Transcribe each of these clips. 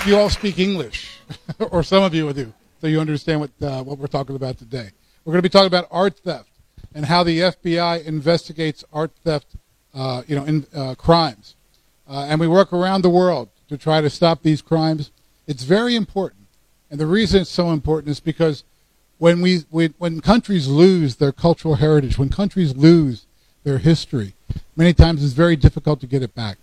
hope you all speak English, or some of you do, so you understand what uh, what we're talking about today. We're going to be talking about art theft and how the FBI investigates art theft, uh, you know, in uh, crimes, uh, and we work around the world to try to stop these crimes. It's very important, and the reason it's so important is because when we, we when countries lose their cultural heritage, when countries lose their history, many times it's very difficult to get it back.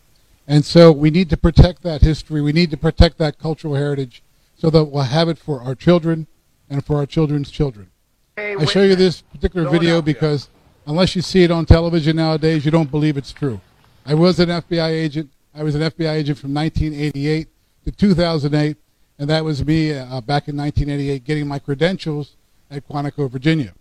And so we need to protect that history. We need to protect that cultural heritage so that we'll have it for our children and for our children's children. Hey, I show you this particular video because unless you see it on television nowadays, you don't believe it's true. I was an FBI agent. I was an FBI agent from 1988 to 2008, and that was me uh, back in 1988 getting my credentials at Quantico, Virginia.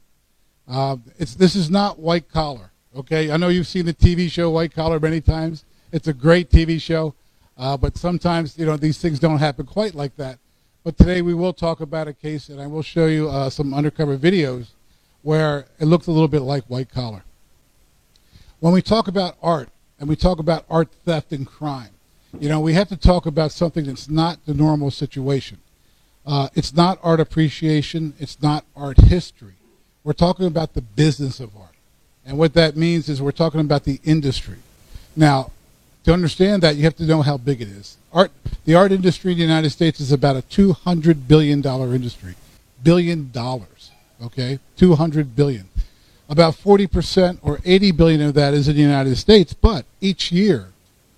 Uh, this is not white collar, okay? I know you've seen the TV show White Collar many times. It's a great TV show, uh, but sometimes you know these things don't happen quite like that. But today we will talk about a case, and I will show you uh, some undercover videos where it looks a little bit like white collar. When we talk about art and we talk about art theft and crime, you know we have to talk about something that's not the normal situation. Uh, it's not art appreciation. It's not art history. We're talking about the business of art. And what that means is we're talking about the industry. Now, to understand that, you have to know how big it is. Art, the art industry in the United States is about a $200 billion industry. Billion dollars, okay? 200 billion. About 40% or 80 billion of that is in the United States, but each year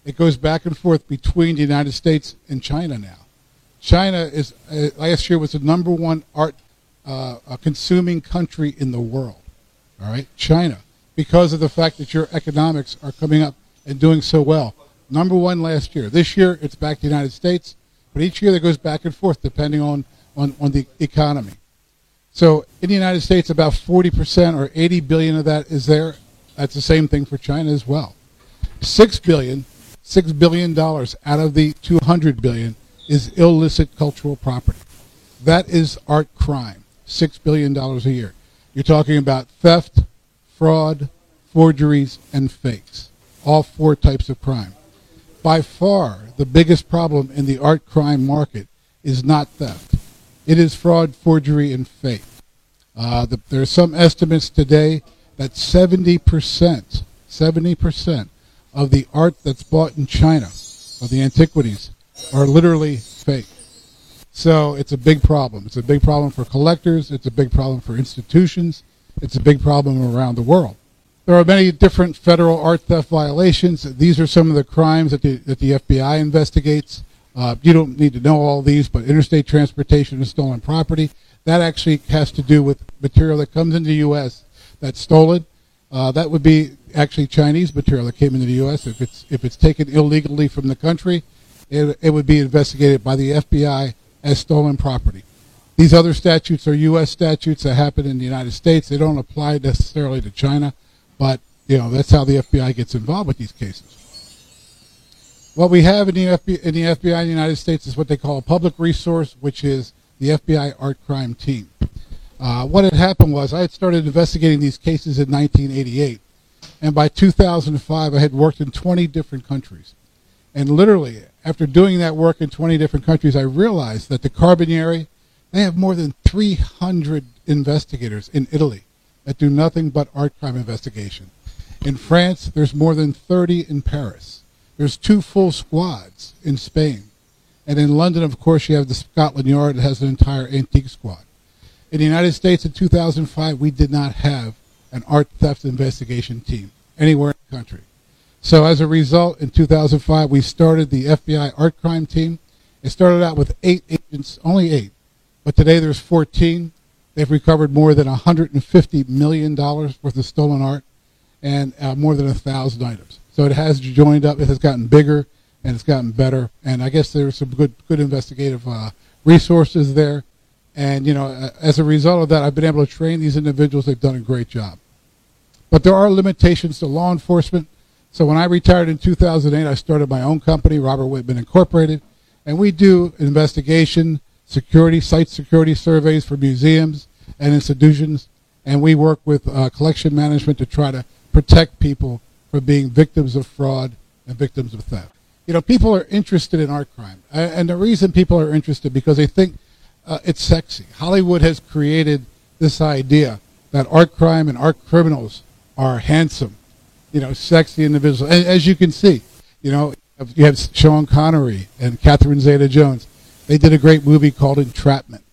it goes back and forth between the United States and China now. China is, uh, last year was the number one art uh, consuming country in the world, all right? China, because of the fact that your economics are coming up and doing so well. Number one last year. This year, it's back to the United States, but each year that goes back and forth depending on, on, on the economy. So in the United States, about 40% or 80 billion of that is there. That's the same thing for China as well. Six billion, six billion dollars out of the 200 billion is illicit cultural property. That is art crime. Six billion dollars a year. You're talking about theft, fraud, forgeries, and fakes all four types of crime. By far, the biggest problem in the art crime market is not theft. It is fraud, forgery, and fake. Uh, the, there are some estimates today that 70%, 70% of the art that's bought in China, of the antiquities, are literally fake. So it's a big problem. It's a big problem for collectors. It's a big problem for institutions. It's a big problem around the world. There are many different federal art theft violations. These are some of the crimes that the, that the FBI investigates. Uh, you don't need to know all these, but interstate transportation and stolen property, that actually has to do with material that comes into the U.S. that's stolen. Uh, that would be actually Chinese material that came into the U.S. If it's if it's taken illegally from the country, it, it would be investigated by the FBI as stolen property. These other statutes are U.S. statutes that happen in the United States. They don't apply necessarily to China. But, you know, that's how the FBI gets involved with these cases. What we have in the, FBI, in the FBI in the United States is what they call a public resource, which is the FBI art crime team. Uh, what had happened was I had started investigating these cases in 1988. And by 2005, I had worked in 20 different countries. And literally, after doing that work in 20 different countries, I realized that the Carabinieri, they have more than 300 investigators in Italy that do nothing but art crime investigation. In France, there's more than 30 in Paris. There's two full squads in Spain. And in London, of course, you have the Scotland Yard that has an entire antique squad. In the United States in 2005, we did not have an art theft investigation team anywhere in the country. So as a result, in 2005, we started the FBI art crime team. It started out with eight agents, only eight, but today there's 14. They've recovered more than $150 million worth of stolen art and uh, more than a thousand items. So it has joined up. It has gotten bigger and it's gotten better. And I guess there's some good, good investigative uh, resources there. And you know, as a result of that, I've been able to train these individuals. They've done a great job. But there are limitations to law enforcement. So when I retired in 2008, I started my own company, Robert Wittman Incorporated, and we do investigation, security, site security surveys for museums and institutions, and we work with uh, collection management to try to protect people from being victims of fraud and victims of theft. you know, people are interested in art crime, and the reason people are interested because they think uh, it's sexy. Hollywood has created this idea that art crime and art criminals are handsome, you know, sexy individuals. As you can see, you know, you have Sean Connery and Catherine Zeta-Jones. They did a great movie called Entrapment.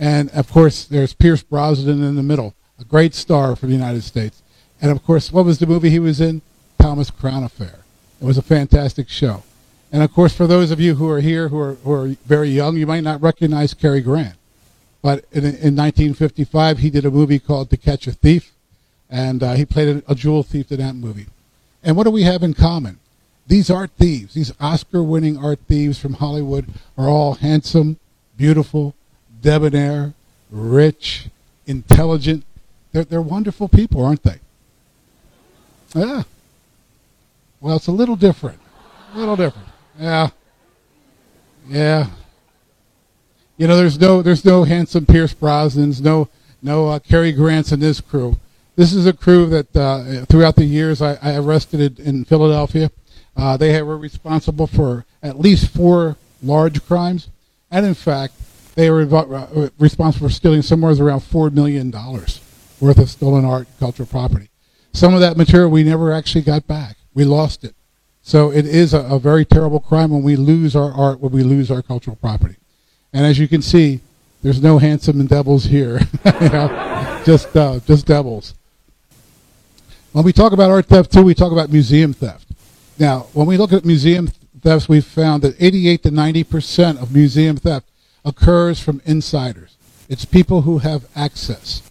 And of course, there's Pierce Brosnan in the middle, a great star for the United States. And of course, what was the movie he was in? Thomas Crown Affair. It was a fantastic show. And of course, for those of you who are here who are, who are very young, you might not recognize Cary Grant. But in, in 1955, he did a movie called To Catch a Thief, and uh, he played a, a jewel thief in that movie. And what do we have in common? These art thieves, these Oscar winning art thieves from Hollywood, are all handsome, beautiful, debonair, rich, intelligent. They're, they're wonderful people, aren't they? Yeah. Well, it's a little different. A little different. Yeah. Yeah. You know, there's no there's no handsome Pierce Brosnans, no no uh, Cary Grants in this crew. This is a crew that uh, throughout the years I, I arrested in Philadelphia. Uh, they were responsible for at least four large crimes, and in fact, they were uh, responsible for stealing somewhere around four million dollars worth of stolen art and cultural property. Some of that material we never actually got back. We lost it. So it is a, a very terrible crime when we lose our art, when we lose our cultural property. And as you can see, there's no handsome devils here, you know, just uh, just devils. When we talk about art theft too, we talk about museum theft. Now, when we look at museum thefts, we've found that 88 to 90 percent of museum theft occurs from insiders. It's people who have access,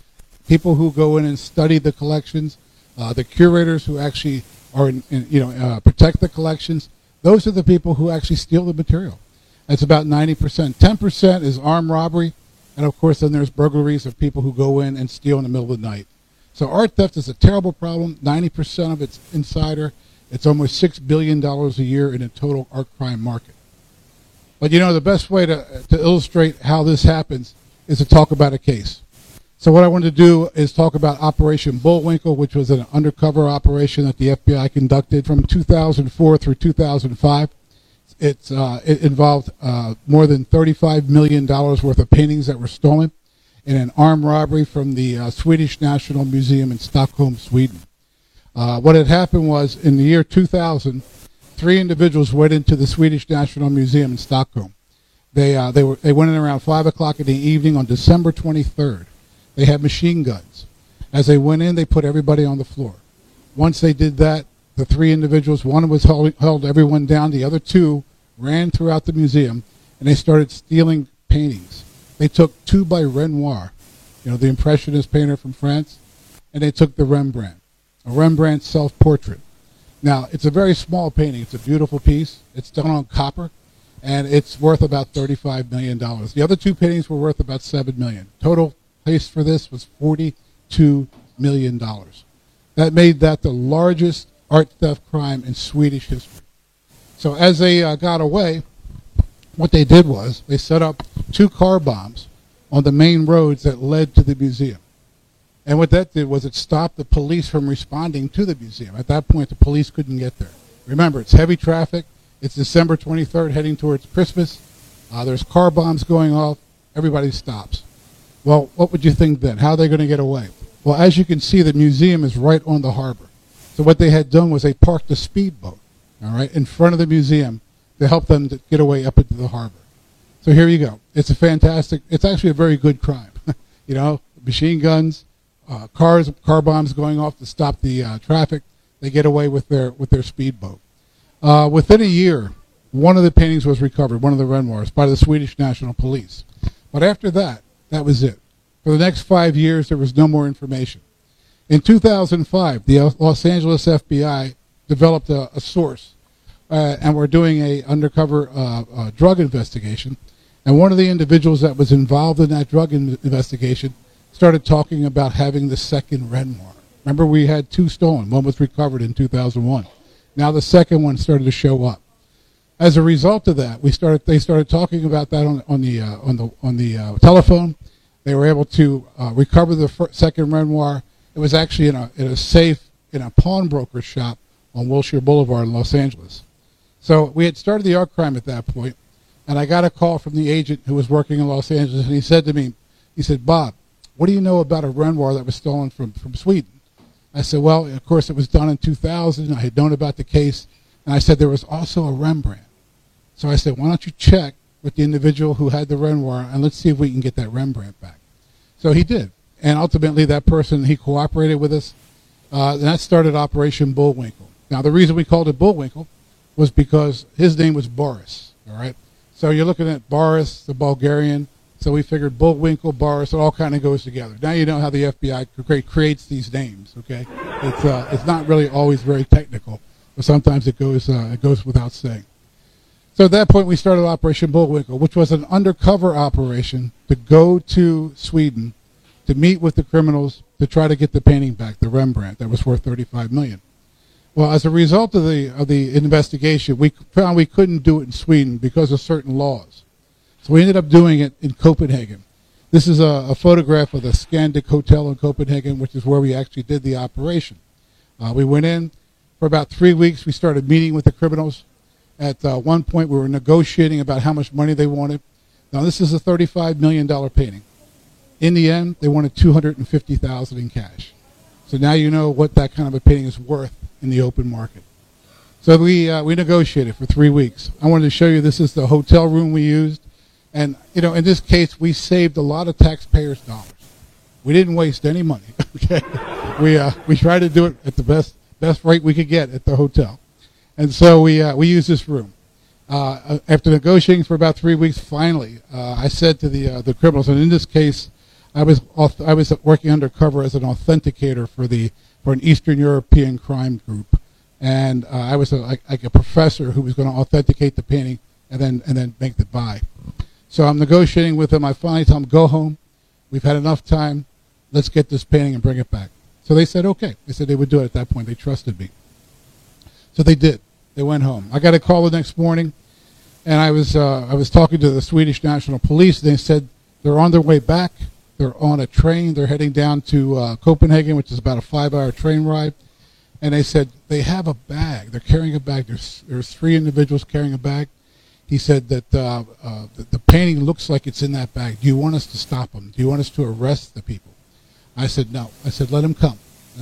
people who go in and study the collections, uh, the curators who actually are, in, in, you know, uh, protect the collections. Those are the people who actually steal the material. That's about 90%. 10% is armed robbery. And of course, then there's burglaries of people who go in and steal in the middle of the night. So art theft is a terrible problem. 90% of it's insider. It's almost $6 billion a year in a total art crime market. But you know, the best way to, to illustrate how this happens is to talk about a case. So what I want to do is talk about Operation Bullwinkle, which was an undercover operation that the FBI conducted from 2004 through 2005 it's uh, it involved uh, more than $35 million worth of paintings that were stolen in an armed robbery from the uh, Swedish National Museum in Stockholm, Sweden. Uh, what had happened was in the year 2000, three individuals went into the Swedish National Museum in Stockholm. They, uh, they, were, they went in around 5 o'clock in the evening on December 23rd. They had machine guns. As they went in, they put everybody on the floor. Once they did that, the three individuals, one was held, held everyone down, the other two ran throughout the museum, and they started stealing paintings. They took two by Renoir, you know, the Impressionist painter from France, and they took the Rembrandt, a Rembrandt self-portrait. Now, it's a very small painting. It's a beautiful piece. It's done on copper, and it's worth about $35 million. The other two paintings were worth about 7 million. Total price for this was $42 million. That made that the largest art theft crime in Swedish history. So as they uh, got away, what they did was they set up two car bombs on the main roads that led to the museum. And what that did was it stopped the police from responding to the museum. At that point, the police couldn't get there. Remember, it's heavy traffic. It's December 23rd, heading towards Christmas. Uh, there's car bombs going off. Everybody stops. Well, what would you think then? How are they going to get away? Well, as you can see, the museum is right on the harbor. So what they had done was they parked a speedboat all right, in front of the museum to help them to get away up into the harbor. So here you go. It's a fantastic, it's actually a very good crime. you know, machine guns, uh, cars, car bombs going off to stop the uh, traffic. They get away with their, with their speedboat. Uh, within a year, one of the paintings was recovered, one of the Renoirs, by the Swedish National Police. But after that, that was it. For the next five years, there was no more information. In 2005, the Los Angeles FBI developed a, a source, uh, and we're doing a undercover uh, uh, drug investigation. And one of the individuals that was involved in that drug in investigation started talking about having the second Renoir. Remember, we had two stolen. One was recovered in 2001. Now the second one started to show up. As a result of that, we started. They started talking about that on, on the uh, on the on the uh, telephone. They were able to uh, recover the second Renoir. It was actually in a in a safe in a pawnbroker shop on Wilshire Boulevard in Los Angeles. So we had started the art crime at that point, and I got a call from the agent who was working in Los Angeles, and he said to me, he said, Bob, what do you know about a Renoir that was stolen from, from Sweden? I said, well, of course, it was done in 2000. I had known about the case, and I said there was also a Rembrandt. So I said, why don't you check with the individual who had the Renoir, and let's see if we can get that Rembrandt back. So he did, and ultimately that person he cooperated with us, uh, and that started Operation Bullwinkle. Now the reason we called it Bullwinkle was because his name was Boris. All right, so you're looking at Boris, the Bulgarian. So we figured Bullwinkle, Boris, it all kind of goes together. Now you know how the FBI creates these names. Okay, it's uh, it's not really always very technical, but sometimes it goes uh, it goes without saying. So at that point, we started Operation Bullwinkle, which was an undercover operation to go to Sweden to meet with the criminals to try to get the painting back, the Rembrandt that was worth 35 million. Well, as a result of the of the investigation, we found we couldn't do it in Sweden because of certain laws. So we ended up doing it in Copenhagen. This is a, a photograph of the Scandic Hotel in Copenhagen, which is where we actually did the operation. Uh, we went in for about three weeks. We started meeting with the criminals. At uh, one point, we were negotiating about how much money they wanted. Now, this is a $35 million painting. In the end, they wanted 250000 in cash. So now you know what that kind of a painting is worth in the open market. So we, uh, we negotiated for three weeks. I wanted to show you this is the hotel room we used. And, you know, in this case, we saved a lot of taxpayers' dollars. We didn't waste any money. Okay, we uh, we tried to do it at the best best rate we could get at the hotel. And so we, uh, we used this room. Uh, after negotiating for about three weeks, finally, uh, I said to the, uh, the criminals, and in this case, I was, I was working undercover as an authenticator for, the, for an Eastern European crime group. And uh, I was a, like, like a professor who was going to authenticate the painting and then, and then make the buy. So I'm negotiating with them. I finally tell them, go home. We've had enough time. Let's get this painting and bring it back. So they said, okay. They said they would do it at that point. They trusted me. So they did. They went home. I got a call the next morning, and I was uh, I was talking to the Swedish National Police. They said they're on their way back. They're on a train. They're heading down to uh, Copenhagen, which is about a five-hour train ride. And they said they have a bag. They're carrying a bag. There's there's three individuals carrying a bag. He said that uh, uh the, the painting looks like it's in that bag. Do you want us to stop them? Do you want us to arrest the people? I said no. I said let them come.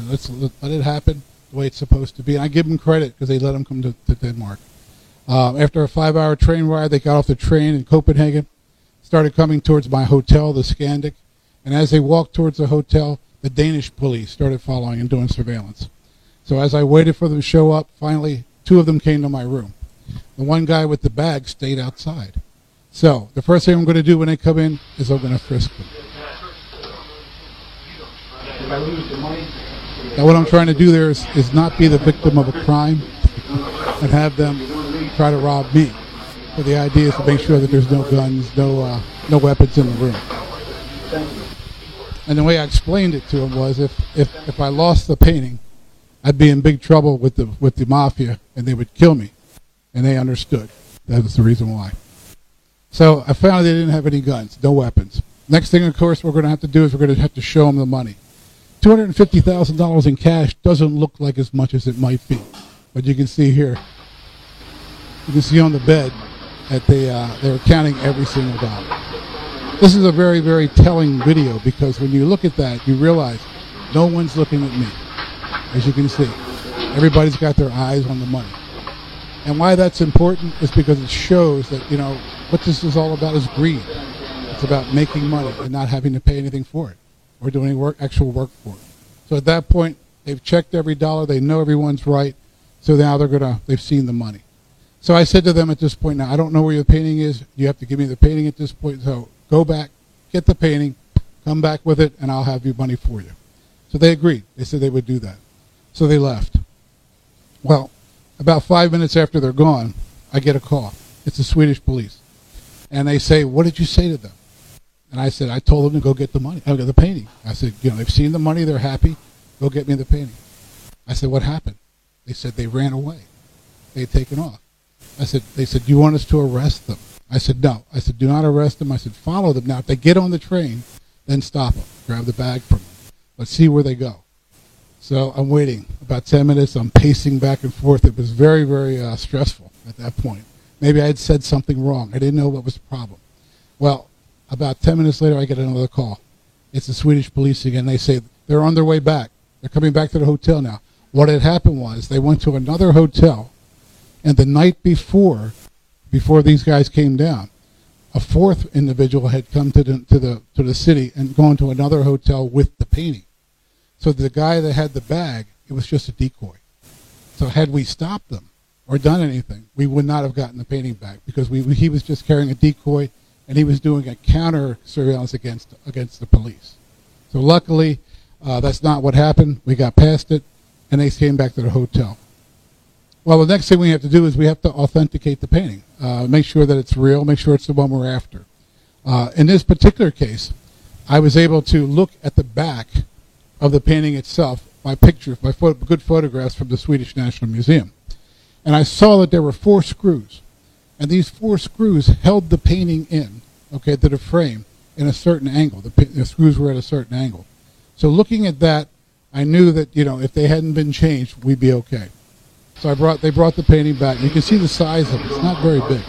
Let's let, let it happen the way it's supposed to be. And I give them credit because they let them come to, to Denmark. Uh, after a five-hour train ride, they got off the train in Copenhagen, started coming towards my hotel, the Scandic, and as they walked towards the hotel, the Danish police started following and doing surveillance. So as I waited for them to show up, finally, two of them came to my room. The one guy with the bag stayed outside. So the first thing I'm going to do when they come in is I'm going to frisk them. Now, what I'm trying to do there is, is not be the victim of a crime and have them try to rob me. So the idea is to make sure that there's no guns, no uh, no weapons in the room. And the way I explained it to him was, if, if, if I lost the painting, I'd be in big trouble with the with the mafia, and they would kill me. And they understood. That was the reason why. So I found they didn't have any guns, no weapons. Next thing, of course, we're going to have to do is we're going to have to show them the money. $250,000 in cash doesn't look like as much as it might be. But you can see here, you can see on the bed that they, uh, they're counting every single dollar. This is a very, very telling video because when you look at that, you realize no one's looking at me. As you can see, everybody's got their eyes on the money. And why that's important is because it shows that, you know, what this is all about is greed. It's about making money and not having to pay anything for it or doing work, actual work for it. So at that point, they've checked every dollar. They know everyone's right. So now they're gonna. They've seen the money. So I said to them at this point, now I don't know where your painting is. You have to give me the painting at this point. So go back, get the painting, come back with it, and I'll have your money for you. So they agreed. They said they would do that. So they left. Well, about five minutes after they're gone, I get a call. It's the Swedish police. And they say, What did you say to them? And I said, I told them to go get the money, get the painting. I said, you know, they've seen the money, they're happy. Go get me the painting. I said, what happened? They said they ran away. They had taken off. I said, they said, do you want us to arrest them? I said, no. I said, do not arrest them. I said, follow them. Now, if they get on the train, then stop them. Grab the bag from them. Let's see where they go. So I'm waiting about 10 minutes. I'm pacing back and forth. It was very, very uh, stressful at that point. Maybe I had said something wrong. I didn't know what was the problem. Well, about 10 minutes later, I get another call. It's the Swedish police again. They say they're on their way back. They're coming back to the hotel now. What had happened was they went to another hotel, and the night before, before these guys came down, a fourth individual had come to the to the to the city and gone to another hotel with the painting. So the guy that had the bag, it was just a decoy. So had we stopped them or done anything, we would not have gotten the painting back because we, he was just carrying a decoy and he was doing a counter surveillance against against the police. So luckily, uh, that's not what happened. We got past it, and they came back to the hotel. Well, the next thing we have to do is we have to authenticate the painting, uh, make sure that it's real, make sure it's the one we're after. Uh, in this particular case, I was able to look at the back of the painting itself by pictures, by pho- good photographs from the Swedish National Museum. And I saw that there were four screws. And these four screws held the painting in, okay, to the frame in a certain angle. The, the screws were at a certain angle. So looking at that, I knew that, you know, if they hadn't been changed, we'd be okay. So I brought, they brought the painting back. You can see the size of it. It's not very big.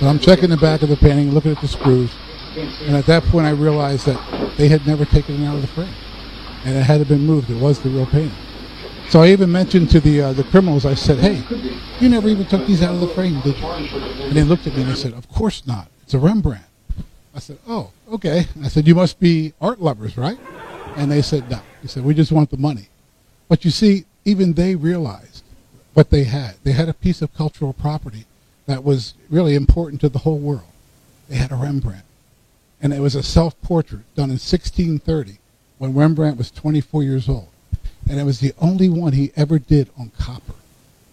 But I'm checking the back of the painting, looking at the screws. And at that point, I realized that they had never taken it out of the frame, and it had been moved. It was the real painting. So I even mentioned to the uh, the criminals. I said, "Hey, you never even took these out of the frame, did you?" And they looked at me and they said, "Of course not. It's a Rembrandt." I said, "Oh, okay." I said, "You must be art lovers, right?" And they said, "No." They said, "We just want the money." But you see, even they realized what they had. They had a piece of cultural property that was really important to the whole world. They had a Rembrandt and it was a self-portrait done in 1630 when Rembrandt was 24 years old. And it was the only one he ever did on copper.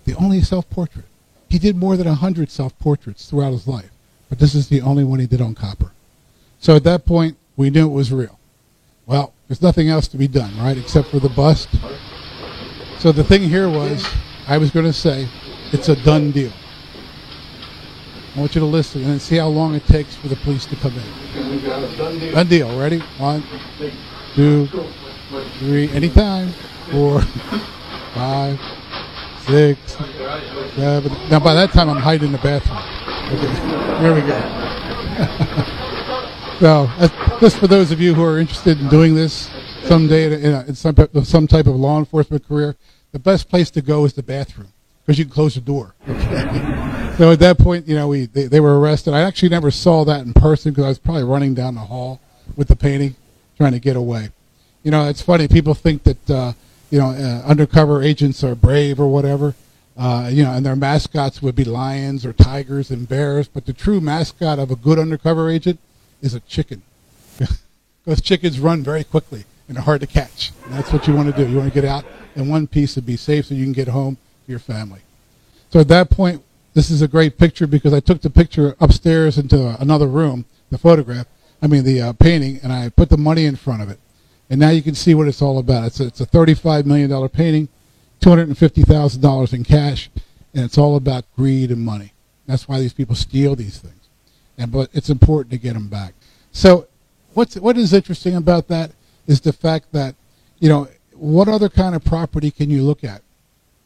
The only self-portrait. He did more than 100 self-portraits throughout his life, but this is the only one he did on copper. So at that point, we knew it was real. Well, there's nothing else to be done, right, except for the bust. So the thing here was, I was going to say, it's a done deal. I want you to listen and see how long it takes for the police to come in. Done deal. Ready? One, two, three. Anytime. Four, five, six, seven. Now, by that time, I'm hiding in the bathroom. Okay. We go. so, just for those of you who are interested in doing this someday in, a, in some, some type of law enforcement career, the best place to go is the bathroom because you can close the door. Okay. so at that point, you know, we they, they were arrested. I actually never saw that in person because I was probably running down the hall with the painting, trying to get away. You know, it's funny. People think that uh, you know uh, undercover agents are brave or whatever. Uh, you know, and their mascots would be lions or tigers and bears. But the true mascot of a good undercover agent is a chicken. because chickens run very quickly and are hard to catch. And that's what you want to do. You want to get out in one piece and be safe so you can get home to your family. So at that point, this is a great picture because I took the picture upstairs into another room, the photograph, I mean the uh, painting, and I put the money in front of it. And now you can see what it's all about. It's a, it's a $35 million painting, $250,000 in cash, and it's all about greed and money. That's why these people steal these things. And but it's important to get them back. So what's what is interesting about that is the fact that you know what other kind of property can you look at?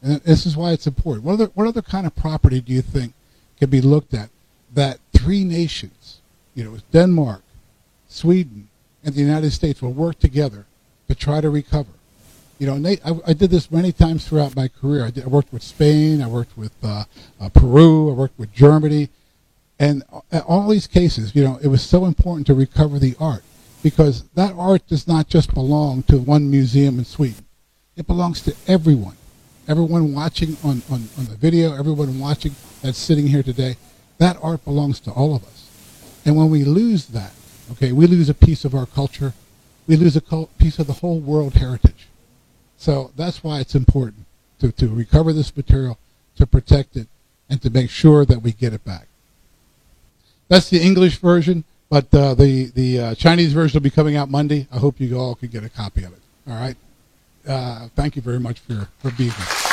And this is why it's important. What other what other kind of property do you think can be looked at that three nations, you know, Denmark, Sweden, and the United States will work together to try to recover? You know, they, I, I did this many times throughout my career. I, did, I worked with Spain, I worked with uh, uh, Peru, I worked with Germany, and all these cases, you know, it was so important to recover the art because that art does not just belong to one museum in Sweden. It belongs to everyone. Everyone watching on, on, on the video, everyone watching that's sitting here today, that art belongs to all of us. And when we lose that, okay, we lose a piece of our culture, we lose a piece of the whole world heritage. So that's why it's important to, to recover this material, to protect it, and to make sure that we get it back. That's the English version, but uh, the the uh, Chinese version will be coming out Monday. I hope you all can get a copy of it. All right. Uh, thank you very much for for being here.